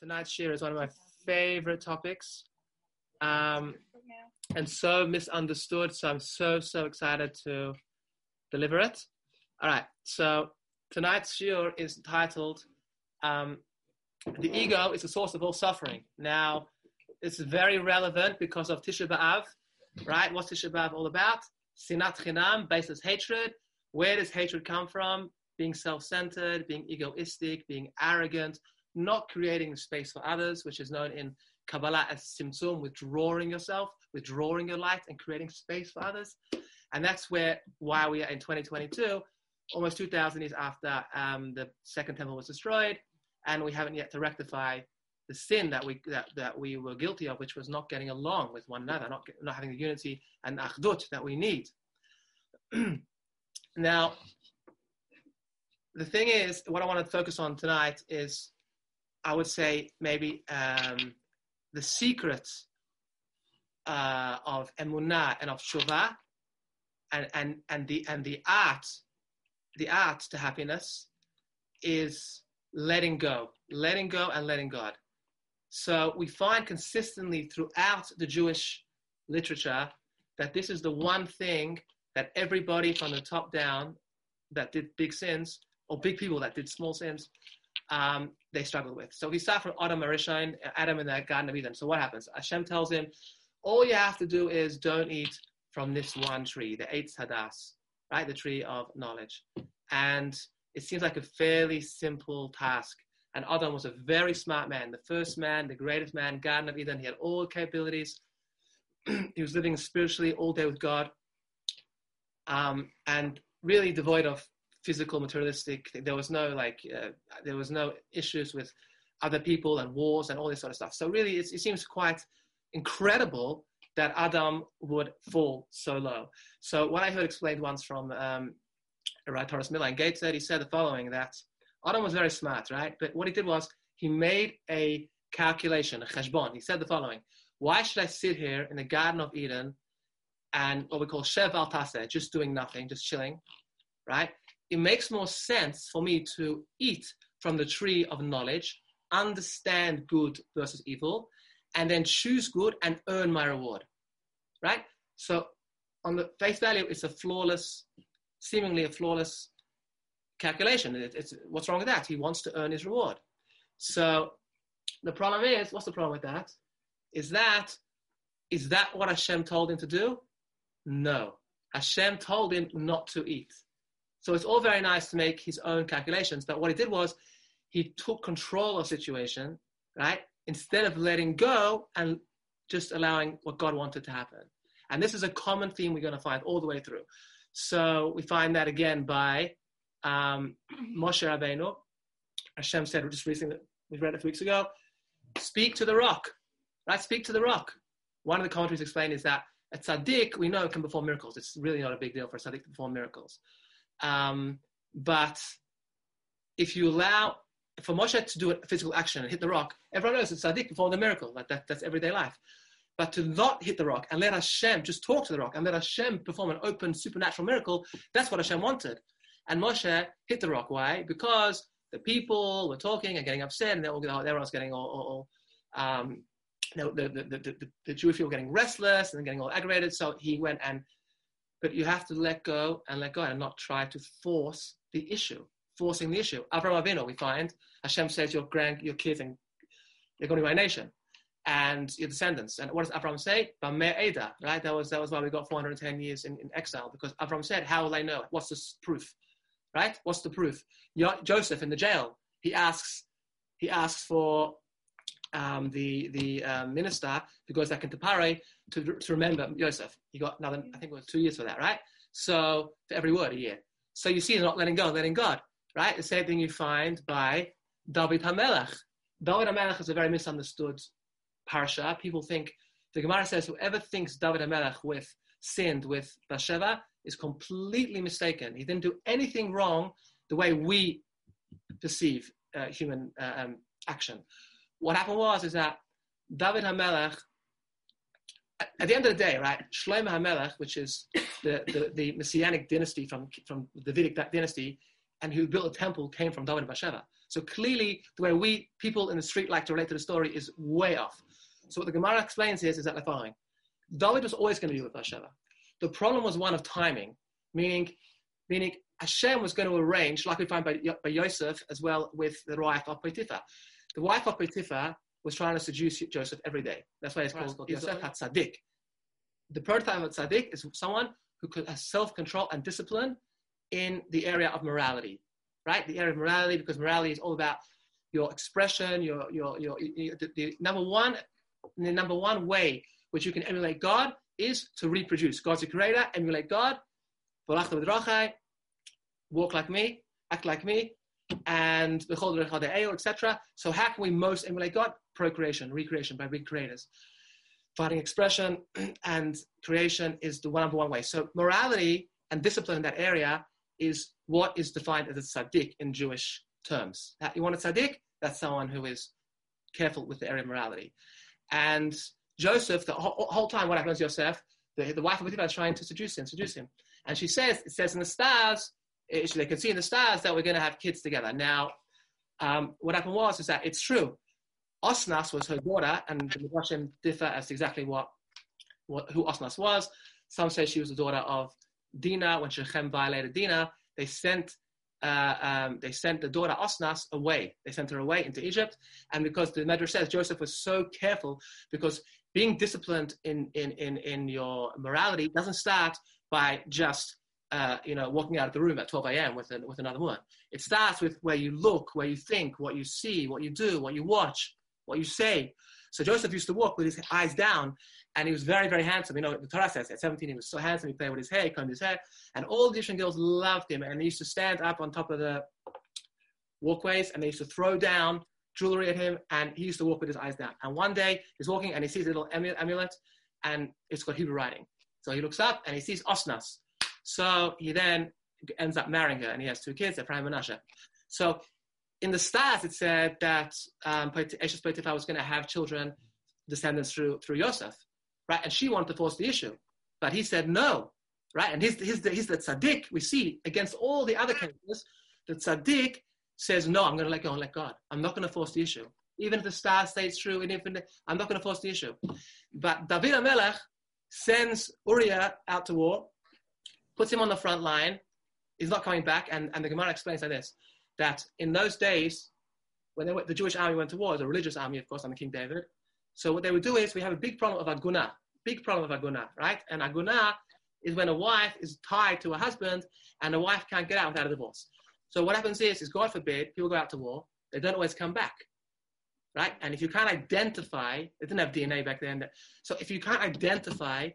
tonight's share is one of my favorite topics um, and so misunderstood. So I'm so, so excited to deliver it. All right. So tonight's share is titled um, The Ego is the Source of All Suffering. Now, it's very relevant because of Tisha B'Av, right? What's Tisha B'Av all about? Sinat Chinam, baseless hatred. Where does hatred come from? Being self centered, being egoistic, being arrogant, not creating space for others, which is known in Kabbalah as Tzimtzum, withdrawing yourself, withdrawing your light, and creating space for others. And that's where why we are in 2022, almost 2,000 years after um, the Second Temple was destroyed, and we haven't yet to rectify the sin that we that, that we were guilty of, which was not getting along with one another, not not having the unity and achdut that we need. now, the thing is, what I want to focus on tonight is I would say maybe um, the secret uh, of emunah and of shuvah, and, and, and, the, and the art, the art to happiness is letting go, letting go and letting God. So we find consistently throughout the Jewish literature that this is the one thing that everybody from the top down that did big sins, or big people that did small sins, um, they struggle with. So we start from Adam HaRishon, Adam in the Garden of Eden. So what happens? Hashem tells him, all you have to do is don't eat from this one tree, the Eitz Hadas, right? The tree of knowledge. And it seems like a fairly simple task. And Adam was a very smart man, the first man, the greatest man, Garden of Eden. He had all capabilities. he was living spiritually all day with God. Um, and really devoid of physical materialistic there was no like uh, there was no issues with other people and wars and all this sort of stuff. So really it seems quite incredible that adam would fall so low. So what i heard explained once from um, right Horace Miller and Gates said he said the following that adam was very smart right? But what he did was he made a calculation a cheshbon. He said the following why should i sit here in the garden of eden and what we call shev al just doing nothing just chilling right it makes more sense for me to eat from the tree of knowledge, understand good versus evil, and then choose good and earn my reward. Right? So, on the face value, it's a flawless, seemingly a flawless calculation. It, it's, what's wrong with that? He wants to earn his reward. So, the problem is, what's the problem with that? Is that is that what Hashem told him to do? No. Hashem told him not to eat. So it's all very nice to make his own calculations, but what he did was he took control of situation, right? Instead of letting go and just allowing what God wanted to happen. And this is a common theme we're going to find all the way through. So we find that again by um, Moshe Rabbeinu. Hashem said just recently, we read it a few weeks ago, speak to the rock, right? Speak to the rock. One of the commentaries explained is that a tzaddik, we know, can perform miracles. It's really not a big deal for a tzaddik to perform miracles. Um, but if you allow for Moshe to do a physical action and hit the rock, everyone knows it's tzaddik performed a miracle. Like that, that's everyday life. But to not hit the rock and let Hashem just talk to the rock and let Hashem perform an open supernatural miracle, that's what Hashem wanted. And Moshe hit the rock. Why? Because the people were talking and getting upset, and everyone's getting all, all, all um, the, the, the, the, the Jewish people getting restless and getting all aggravated. So he went and but you have to let go and let go and not try to force the issue, forcing the issue. Avraham Avinu, we find Hashem says your grand, your kids, and they're going to be my nation and your descendants. And what does Abraham say? Eda, right? That was that was why we got 410 years in, in exile because Abraham said, "How will I know? What's the proof? Right? What's the proof?" Joseph in the jail, he asks, he asks for um, the the uh, minister who goes back into Pare to, to remember Joseph. He got another, I think it was two years for that, right? So for every word a year. So you see, he's not letting go, letting God, right? The same thing you find by David Hamelech. David Hamelech is a very misunderstood parsha. People think the Gemara says whoever thinks David Hamelech with sinned with Bathsheba is completely mistaken. He didn't do anything wrong the way we perceive uh, human uh, um, action what happened was is that David Hamelech, at the end of the day, right, Shlomo Hamelech, which is the, the, the, Messianic dynasty from, from the Davidic dynasty, and who built a temple, came from David and Bathsheba. So clearly, the way we people in the street like to relate to the story is way off. So what the Gemara explains is, is that the following: David was always going to be with Bathsheba. The problem was one of timing, meaning, meaning Hashem was going to arrange, like we find by, by Yosef as well with the wife of Potiphar. The wife of Potiphar was trying to seduce Joseph every day. That's why it's called, called Yosef HaTzadik. The prototype of Tzadik is someone who has self-control and discipline in the area of morality, right? The area of morality, because morality is all about your expression, your, your, your, your the, the, number one, the number one way which you can emulate God is to reproduce. God's a creator, emulate God, walk like me, act like me, and etc. So how can we most emulate God? Procreation, recreation by big creators. Finding expression and creation is the one number one way. So morality and discipline in that area is what is defined as a tzaddik in Jewish terms. You want a tzaddik? That's someone who is careful with the area of morality. And Joseph, the whole, whole time, what happens to Joseph? The, the wife of Potiphar is trying to seduce him, seduce him. And she says, it says in the stars, they can see in the stars that we're going to have kids together. Now, um, what happened was is that it's true. Osnas was her daughter, and the Midrashim differ as to exactly what, what who Osnas was. Some say she was the daughter of Dinah. When Shechem violated Dinah, they sent uh, um, they sent the daughter Osnas away. They sent her away into Egypt, and because the Medrash says Joseph was so careful, because being disciplined in in in, in your morality doesn't start by just uh, you know, walking out of the room at 12 a.m. with, with another woman. It starts with where you look, where you think, what you see, what you do, what you watch, what you say. So Joseph used to walk with his eyes down, and he was very, very handsome. You know, the Torah says at 17 he was so handsome. He played with his hair, combed his hair, and all the Egyptian girls loved him. And they used to stand up on top of the walkways, and they used to throw down jewelry at him, and he used to walk with his eyes down. And one day he's walking, and he sees a little amulet, and it's got Hebrew writing. So he looks up, and he sees Osnas, so he then ends up marrying her, and he has two kids, Ephraim and Menashe. So in the stars, it said that um, Eshes Potiphar was going to have children, descendants through through Yosef, right? And she wanted to force the issue, but he said no, right? And he's, he's, the, he's the tzaddik we see against all the other cases. The tzaddik says no, I'm going to let go and let God. I'm not going to force the issue, even if the star stays true, and even I'm not going to force the issue. But David Hamelech sends Uriah out to war puts him on the front line. He's not coming back. And, and the Gemara explains like this that in those days, when went, the Jewish army went to war, a religious army, of course, under King David. So what they would do is we have a big problem of aguna, big problem of aguna, right? And aguna is when a wife is tied to a husband and the wife can't get out without a divorce. So what happens is, is God forbid, people go out to war, they don't always come back, right? And if you can't identify, they didn't have DNA back then. So if you can't identify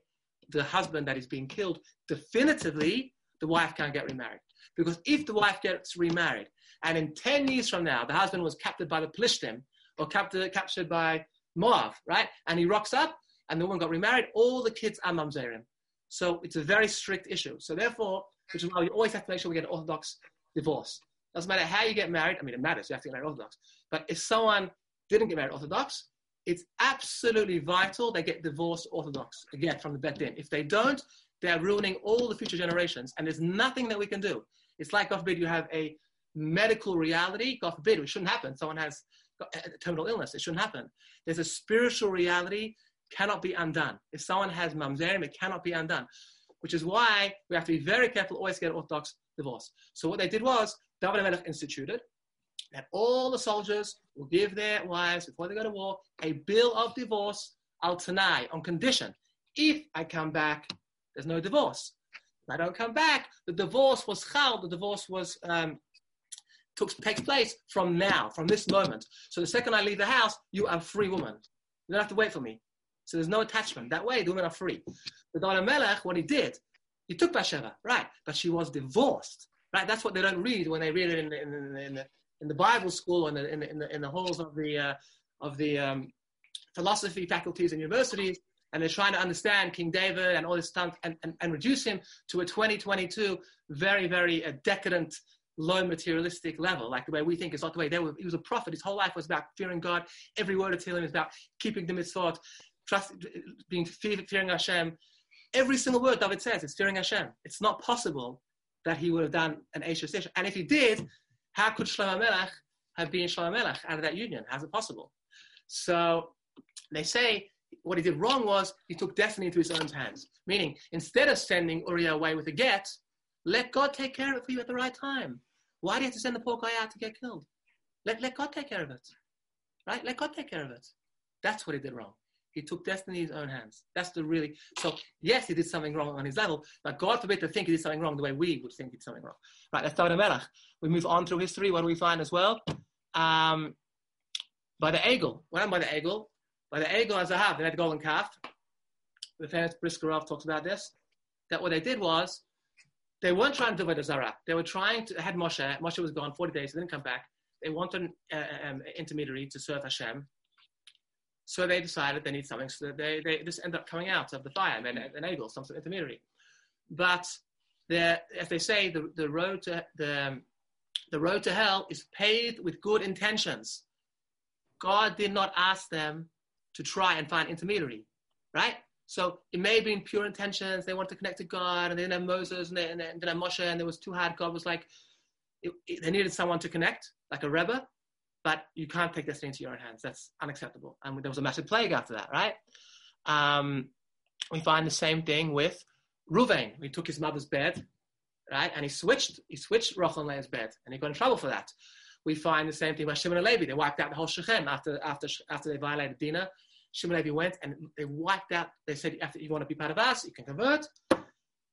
the husband that is being killed, definitively the wife can't get remarried. Because if the wife gets remarried, and in 10 years from now, the husband was captured by the Plishtim or captured, captured by Moab, right? And he rocks up and the woman got remarried, all the kids are mamzerim. So it's a very strict issue. So therefore, which is why we always have to make sure we get an Orthodox divorce. Doesn't matter how you get married. I mean, it matters. You have to get married Orthodox. But if someone didn't get married Orthodox, it's absolutely vital they get divorced Orthodox again from the Bet Din. If they don't, they're ruining all the future generations, and there's nothing that we can do. It's like, God forbid, you have a medical reality. God forbid, it shouldn't happen. Someone has a terminal illness. It shouldn't happen. There's a spiritual reality cannot be undone. If someone has mamzerim, it cannot be undone. Which is why we have to be very careful always get Orthodox divorce. So what they did was David Melech instituted that all the soldiers will give their wives, before they go to war, a bill of divorce al tanai, on condition. If I come back, there's no divorce. If I don't come back, the divorce was chal, the divorce was um, took, takes place from now, from this moment. So the second I leave the house, you are free woman. You don't have to wait for me. So there's no attachment. That way, the women are free. But David Melech, what he did, he took Bathsheba, right? But she was divorced, right? That's what they don't read when they read it in, in, in, in the, in the Bible school and in the, in in the halls of the, uh, of the um, philosophy faculties and universities, and they're trying to understand King David and all this stuff and, and, and reduce him to a 2022 very, very uh, decadent, low materialistic level, like the way we think is not the way. They were, he was a prophet. His whole life was about fearing God. Every word of Tehillim is about keeping the mitzvot, trust, being fearing Hashem. Every single word David says is fearing Hashem. It's not possible that he would have done an Asher And if he did, how could Shlomo Melech have been Shalom Melech out of that union? How's it possible? So they say what he did wrong was he took destiny into his own hands. Meaning, instead of sending Uriah away with a get, let God take care of it for you at the right time. Why do you have to send the poor guy out to get killed? Let, let God take care of it. Right? Let God take care of it. That's what he did wrong. He took destiny in his own hands. That's the really so. Yes, he did something wrong on his level, but God forbid to think he did something wrong the way we would think he did something wrong. Right? Let's start with Melech. We move on through history. What do we find as well? Um, by the Egel. What am by the Egel? By the Egel as I have, they had the golden calf. The famous Brisker Rav talks about this. That what they did was they weren't trying to do the Zara. They were trying to had Moshe. Moshe was gone 40 days. He didn't come back. They wanted an uh, um, intermediary to serve Hashem. So they decided they need something. So they, they just end up coming out of the fire and enable mm. some sort of intermediary. But as they say, the, the road to the, the road to hell is paved with good intentions. God did not ask them to try and find intermediary, right? So it may have been pure intentions. They wanted to connect to God, and they didn't have Moses, and they, and have Moshe, and it was too hard. God was like, it, it, they needed someone to connect, like a Rebbe, but you can't take destiny into your own hands. That's unacceptable. And there was a massive plague after that, right? Um, we find the same thing with Ruvain. He took his mother's bed, right? And he switched, he switched Rachel and Leah's bed, and he got in trouble for that. We find the same thing with Shimon and Levi. They wiped out the whole Shechem after, after, after they violated Dinah. Shimon Levi went and they wiped out, they said, if you want to be part of us, you can convert.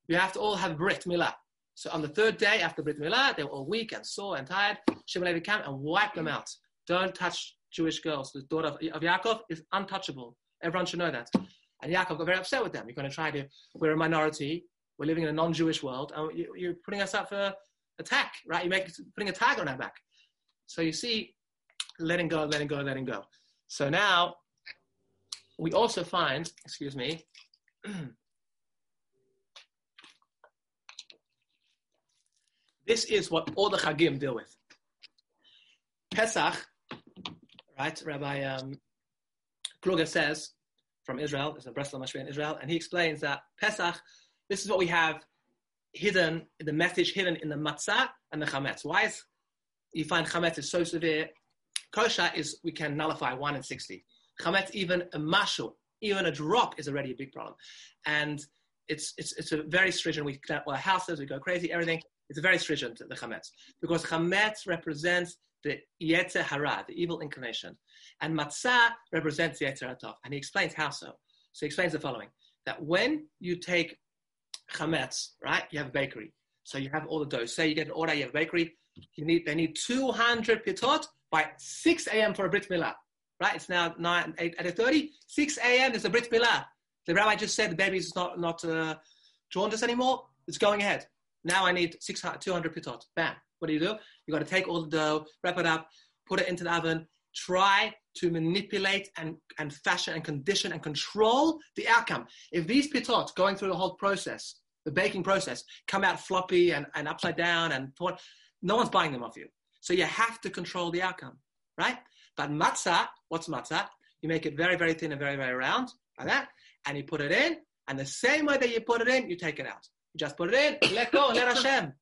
You have to all have Brit Milah. So on the third day after Brit Milah, they were all weak and sore and tired. Shimon Levi came and wiped them out. Don't touch Jewish girls. The daughter of, of Yaakov is untouchable. Everyone should know that. And Yaakov got very upset with them. You're going to try to, we're a minority. We're living in a non-Jewish world. And you're putting us up for attack, right? You're making, putting a tag on our back. So you see, letting go, letting go, letting go. So now we also find, excuse me, This is what all the Chagim deal with. Pesach, right? Rabbi um, Kluger says from Israel, there's a Breslau in Israel, and he explains that Pesach, this is what we have hidden, the message hidden in the matzah and the chametz. Why is you find chametz is so severe? Kosher is we can nullify one in sixty. Chametz, even a mashal, even a drop is already a big problem, and it's it's it's a very stringent. We connect all our houses, we go crazy, everything. It's very stringent, the chametz, because chametz represents the yetzer hara, the evil inclination, and matzah represents the yetzer hatov. And he explains how so. So he explains the following: that when you take chametz, right, you have a bakery, so you have all the dough. Say you get an order, you have a bakery. You need they need 200 pitot by 6 a.m. for a brit milah. Right? It's now 9, 8, 8.30. 6 a.m. is a brit milah. The rabbi just said the baby is not, not uh, jaundice anymore. It's going ahead. Now I need 600, 200 pitot. Bam. What do you do? You got to take all the dough, wrap it up, put it into the oven, try to manipulate and, and fashion and condition and control the outcome. If these pitot going through the whole process, the baking process, come out floppy and, and upside down and torn, no one's buying them off you. So you have to control the outcome, right? But matzah, what's matzah? You make it very, very thin and very, very round, like that, and you put it in, and the same way that you put it in, you take it out. Just put it in, let go, let Hashem.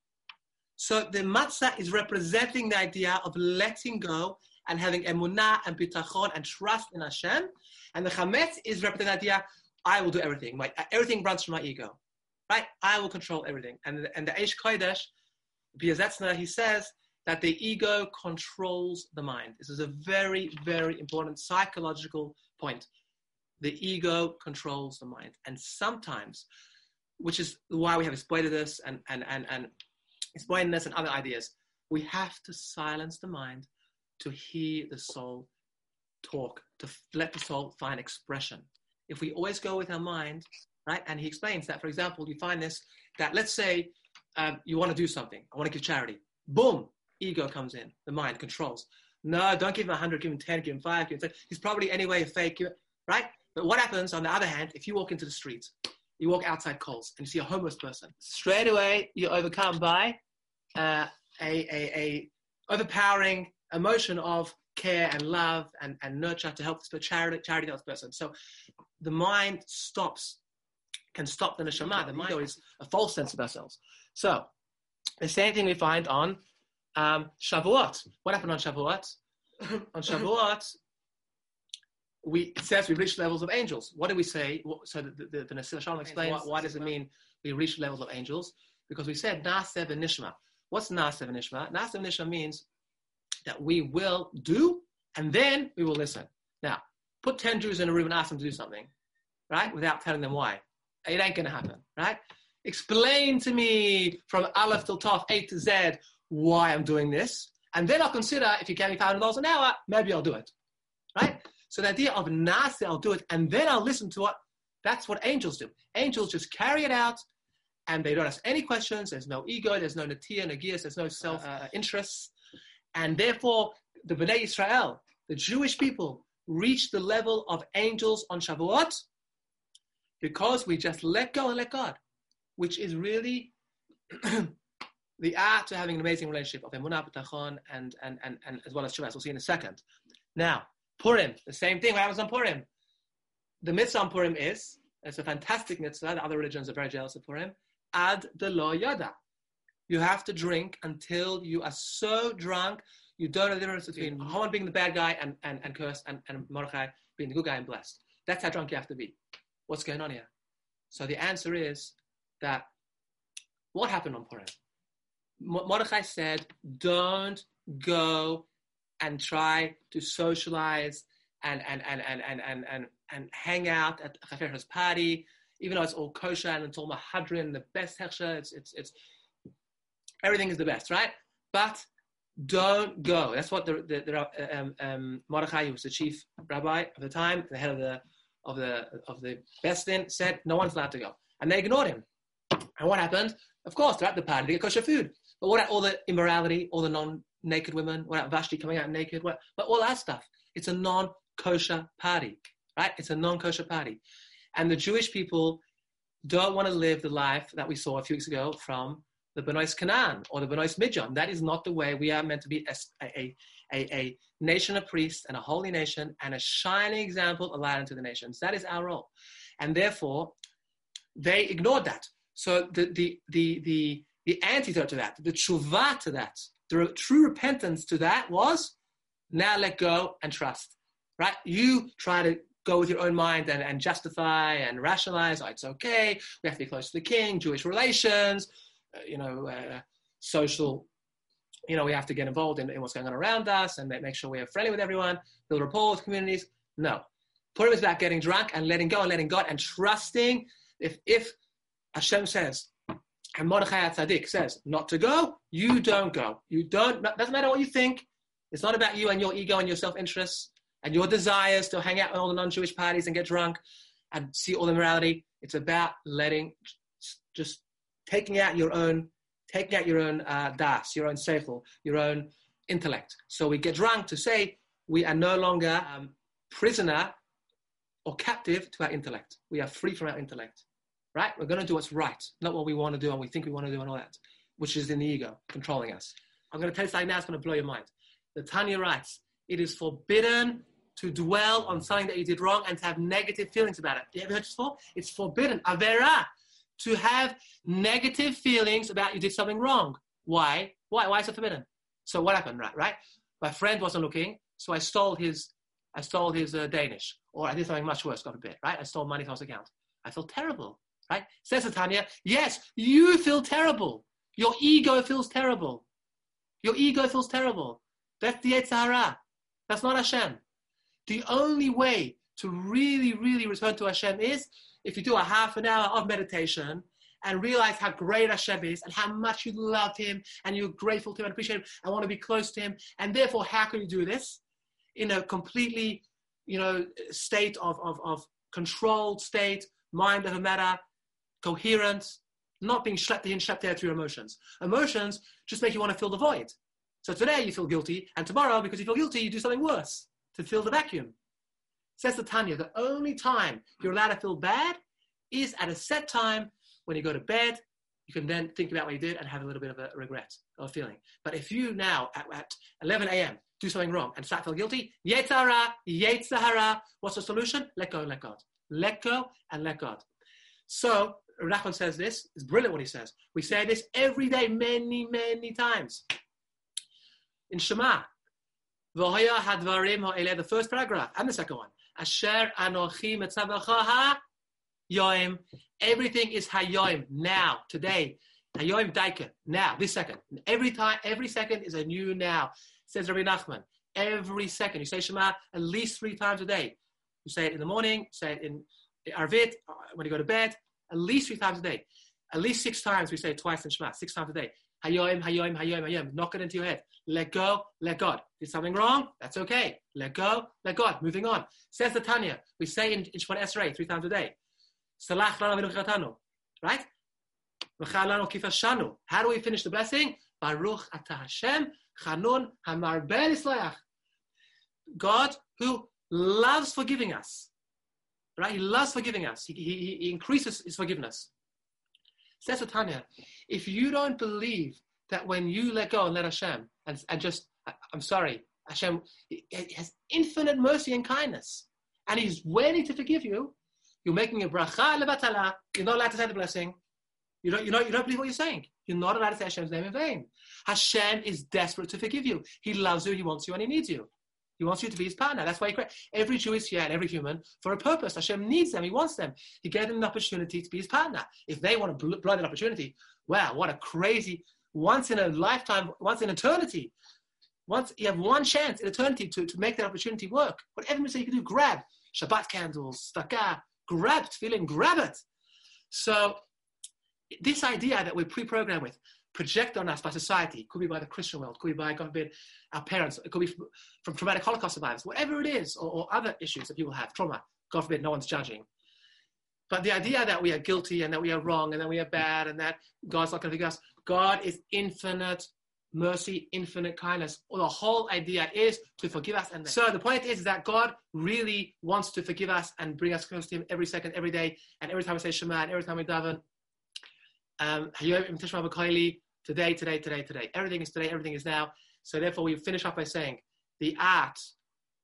So the matzah is representing the idea of letting go and having emunah and bitachon and trust in Hashem. And the chametz is representing the idea, I will do everything. My, everything runs from my ego. Right? I will control everything. And, and the Eish Kodesh, Piaseczner, he says that the ego controls the mind. This is a very, very important psychological point. The ego controls the mind. And sometimes which is why we have exploited this and, and, and, and this and other ideas. We have to silence the mind to hear the soul talk, to let the soul find expression. If we always go with our mind, right? And he explains that, for example, you find this that let's say um, you want to do something, I want to give charity. Boom, ego comes in, the mind controls. No, don't give him 100, give him 10, give him 5, give him 10. He's probably anyway a fake, right? But what happens on the other hand if you walk into the street you walk outside Coles and you see a homeless person. Straight away, you're overcome by uh, a, a, a, overpowering emotion of care and love and, and nurture to help this charity, charity to this person. So the mind stops, can stop the neshama. The mind is a false sense of ourselves. So the same thing we find on Um, Shavuot. What happened on Shavuot? on Shavuot, we, it says we reach levels of angels. What do we say? So the, the, the, explains why, why does it mean we reach levels of angels? Because we said Nasev and Nishma. What's Nasev and Nishma? Nasev and Nishma means that we will do and then we will listen. Now, put 10 Jews in a room and ask them to do something, right? Without telling them why. It ain't going to happen, right? Explain to me from Aleph till Tov, A to Z, why I'm doing this. And then I'll consider if you get me $500 an hour, maybe I'll do it, right? So the idea of nasi, I'll do it, and then I'll listen to what, that's what angels do. Angels just carry it out, and they don't ask any questions. There's no ego, there's no natia, nagias, there's no self-interests. Uh, and therefore, the Bnei Israel, the Jewish people, reach the level of angels on Shavuot because we just let go and let God, which is really the art to having an amazing relationship of Emunah, B'tachon, and, and, and, and as well as Shabbat. We'll see in a second. Now, Purim, the same thing. What happens on Purim? The mitzvah on Purim is, it's a fantastic mitzvah. The other religions are very jealous of Purim. Ad delo yada. You have to drink until you are so drunk you don't know the difference between Haman being the bad guy and, and, and cursed and, and Mordechai being the good guy and blessed. That's how drunk you have to be. What's going on here? So the answer is that what happened on Purim? Mordechai said, don't go and try to socialize and, and, and, and, and, and, and, and hang out at Chafer's party, even though it's all kosher and it's all mehadrin, the best hechsher, it's, it's, it's, everything is the best, right? But don't go. That's what the, the, the um, um, Mordechai, who was the chief rabbi of the time, the head of the of the of the Besdin, said no one's allowed to go, and they ignored him. And what happened? Of course, they're at the party, they get kosher food. But what about all the immorality, all the non-naked women? What about Vashti coming out naked? What, but all that stuff. It's a non-kosher party, right? It's a non-kosher party, and the Jewish people don't want to live the life that we saw a few weeks ago from the Bnos Canaan or the Bnos Midyan. That is not the way we are meant to be a, a, a, a, nation of priests and a holy nation and a shining example allowed into the nations. That is our role. And therefore, they ignored that. So the, the, the, the, the antidote to that, the tshuva to that, the true repentance to that was now let go and trust. Right? You try to go with your own mind and, and justify and rationalize, oh, it's okay, we have to be close to the king, Jewish relations, uh, you know, uh, social, you know, we have to get involved in, in, what's going on around us and make sure we are friendly with everyone, build rapport with communities. No. Purim is about getting drunk and letting go and letting God and trusting. If, if Hashem says, and Mordechai Tzaddik says not to go, you don't go. You don't, doesn't matter what you think. It's not about you and your ego and your self-interests and your desires to hang out with all the non-Jewish parties and get drunk and see all the morality. It's about letting, just taking out your own, taking out your own uh, das, your own seichel, your own intellect. So we get drunk to say we are no longer um, prisoner or captive to our intellect. We are free from our intellect, right? We're going to do what's right, not what we want to do and we think we want to do and all that, which is in the ego controlling us. I'm going to tell you something now. It's going to blow your mind. The Tanya writes, "It is forbidden to dwell on something that you did wrong and to have negative feelings about it. You ever heard this before? It's forbidden. Avera to have negative feelings about you did something wrong. Why? Why? Why is it forbidden? So what happened? Right, right. My friend wasn't looking, so I stole his. I stole his uh, Danish, or I did something much worse. God forbid. Right? I stole money from his account. I felt terrible. Right? Says Tanya. Yes, you feel terrible. Your ego feels terrible. Your ego feels terrible. That's the Yetzer Hara. That's not Hashem. The only way to really, really return to Hashem is if you do a half an hour of meditation and realize how great Hashem is and how much you love Him and you're grateful to Him and appreciate Him and want to be close to Him, and therefore, how can you do this in a completely, you know, state of, of, of controlled state, mind over matter, coherence, not being schlepped in, schlepped there through emotions. Emotions just make you want to fill the void. So today you feel guilty, and tomorrow, because you feel guilty, you do something worse to fill the vacuum. Says the Tanya, the only time you're allowed to feel bad is at a set time when you go to bed. You can then think about what you did and have a little bit of a regret or feeling. But if you now at, at 11 a.m. do something wrong and start feeling guilty, Yetzer Hara, Yetzer Hara, what's the solution? Let go and let God. Let go and let God. So Nachman says this. It's brilliant what he says. We say this every day, many, many times. in Shema. V'hoya hadvarim the first paragraph, and the second one. Asher anochi metzavacha yoim. Everything is hayoim, now, today. Hayoim daika, now, this second. Every time, every second is a new now. Says Rabbi Nachman. Every second. You say Shema at least three times a day. You say it in the morning, say it in Arvit, uh, when you go to bed, at least three times a day. At least six times we say twice in Shema, six times a day. Hayoim, hayoim, hayoim, hayoim. Knock it into your head. Let go, let God. Did something wrong? That's okay. Let go, let God. Moving on. Says the Tanya. We say in, in Shemoneh Esrei three times a day. Salach lana Right? How do we finish the blessing? Baruch ata Hashem chanun hamar God who loves forgiving us. Right? He loves forgiving us. He, he, he increases his forgiveness. Says Tanya, if you don't believe that when you let go and let Hashem, and, and just, I'm sorry, Hashem has infinite mercy and kindness, and He's waiting to forgive you, you're making a bracha levatala, you're not allowed to say the blessing. You don't, you, don't, you don't believe what you're saying. You're not allowed to say Hashem's name in vain. Hashem is desperate to forgive you. He loves you, He wants you, and He needs you. He wants you to be his partner. That's why he created. Every Jew is here and every human for a purpose. Hashem needs them. He wants them. He gave them an opportunity to be his partner. If they want to blow that opportunity, wow, what a crazy, once in a lifetime, once in eternity. Once you have one chance in eternity to, to make that opportunity work. Whatever we say you can do, grab Shabbat candles, staka, grab feeling, grab it. So this idea that we're pre-programmed with, project on us by society. It could be by the Christian world, could be by, God forbid, our parents, it could be from traumatic Holocaust survivors, whatever it is, or, or other issues that people have, trauma. God forbid, no one's judging. But the idea that we are guilty and that we are wrong and that we are bad and that God's not going to forgive us, God is infinite mercy, infinite kindness. The whole idea is to forgive us. And so the point is that God really wants to forgive us and bring us close to Him every second, every day, and every time we say Shema, and every time we daven. Um, today, today, today, today. Everything is today, everything is now. So therefore, we finish off by saying the art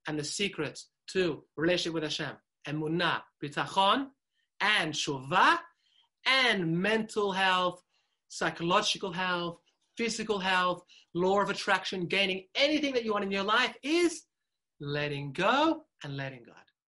and the secret to relationship with Hashem, emunah, bitachon, and shuvah, and mental health, psychological health, physical health, law of attraction, gaining anything that you want in your life is letting go and letting go.